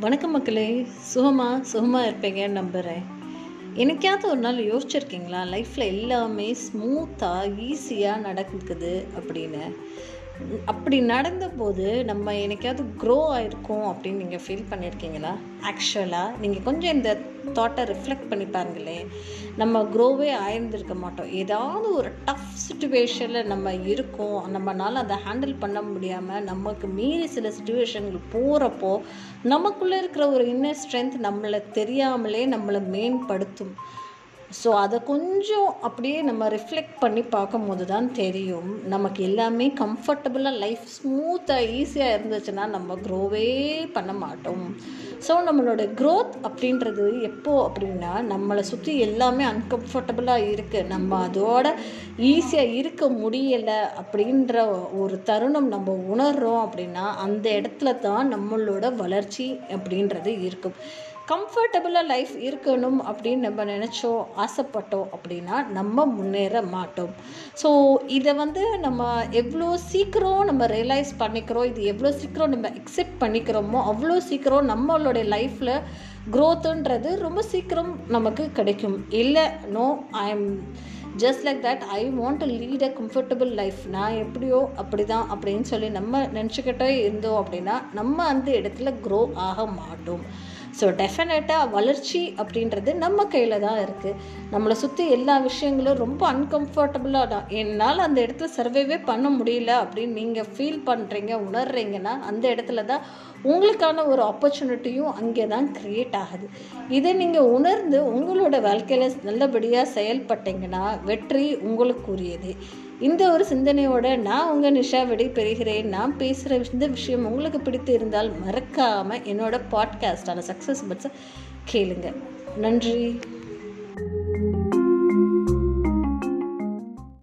வணக்கம் மக்களே. சுகமா சுகமாக இருப்பீங்கன்னு நம்புகிறேன் எனக்காவது ஒரு நாள் யோசிச்சிருக்கீங்களா? லைஃப்பில் எல்லாமே ஸ்மூத்தாக ஈஸியாக நடக்குது அப்படின்னு. அப்படி நடந்தபோது நம்ம என்னைக்காவது க்ரோ ஆயிருக்கோம் அப்படின்னு நீங்கள் ஃபீல் பண்ணியிருக்கீங்களா ஆக்சுவலாக நீங்கள் கொஞ்சம் இந்த தாட்டை ரிஃப்ளெக்ட் பண்ணி பாருங்களேன் நம்ம க்ரோவே ஆயிருந்திருக்க மாட்டோம். ஏதாவது ஒரு டஃப் சுச்சுவேஷனில் நம்ம இருக்கோம். நம்மளால் அதை ஹேண்டில் பண்ண முடியாமல் நமக்கு மீறி சில சுச்சுவேஷன்கள் போகிறப்போ நமக்குள்ளே இருக்கிற ஒரு இன்னர் ஸ்ட்ரென்த் நம்மளை தெரியாமலே நம்மளை மேம்படுத்தும். ஸோ அதை கொஞ்சம் அப்படியே நம்ம ரிஃப்ளெக்ட் பண்ணி பார்க்கும்போது தான் தெரியும். நமக்கு எல்லாமே கம்ஃபர்டபுளாக லைஃப் ஸ்மூத்தாக ஈஸியாக இருந்துச்சுன்னா நம்ம க்ரோவே பண்ண மாட்டோம். ஸோ நம்மளோட க்ரோத் அப்படின்றது எப்போது அப்படின்னா நம்மளை சுற்றி எல்லாமே அன்கம்ஃபர்டபுளாக இருக்குது நம்ம அதோட ஈஸியாக இருக்க முடியலை அப்படின்ற ஒரு தருணம் நம்ம உணர்கிறோம் அப்படின்னா அந்த இடத்துல தான் நம்மளோட வளர்ச்சி அப்படின்றது இருக்கும். கம்ஃபர்டபுளாக லைஃப் இருக்கணும் அப்படின்னு நம்ம நினச்சோம் ஆசைப்பட்டோம் அப்படின்னா நம்ம முன்னேற மாட்டோம். ஸோ இதை வந்து நம்ம எவ்வளோ சீக்கிரம் நம்ம ரியலைஸ் பண்ணிக்கிறோம் இது எவ்வளோ சீக்கிரம் நம்ம அக்செப்ட் பண்ணிக்கிறோமோ அவ்வளோ சீக்கிரம் நம்மளுடைய லைஃப்பில் க்ரோத்துன்றது ரொம்ப சீக்கிரம் நமக்கு கிடைக்கும். இல்லை no I am just like that I want to lead a comfortable life நான் எப்படியோ அப்படி தான் அப்படின்னு சொல்லி நம்ம நினச்சிக்கிட்டே இருந்தோம் அப்படின்னா நம்ம அந்த இடத்துல க்ரோ ஆக மாட்டோம். ஸோ டெஃபினட்டாக வளர்ச்சி அப்படின்றது நம்ம கையில் தான் இருக்குது நம்மளை சுற்றி எல்லா விஷயங்களும் ரொம்ப அன்கம்ஃபர்டபுளாக தான். என்னால் அந்த இடத்துல சர்வைவே பண்ண முடியல அப்படின்னு நீங்கள் ஃபீல் பண்ணுறீங்க உணர்றீங்கன்னா அந்த இடத்துல தான் உங்களுக்கான ஒரு ஆப்பர்ச்சுனிட்டியும் அங்கே தான் க்ரியேட் ஆகுது. இதை நீங்கள் உணர்ந்து உங்களோட வாழ்க்கையில் நல்லபடியாக செயல்பட்டீங்கன்னா வெற்றி உங்களுக்குரியது. இந்த ஒரு சிந்தனையோட நான் உங்கள் நிஷா விடை பெறுகிறேன். நான் பேசுகிற இந்த விஷயம் உங்களுக்கு பிடித்து இருந்தால் மறக்காமல் என்னோடய பாட்காஸ்டான சக்ஸஸ் பட்ஸை கேளுங்க. நன்றி.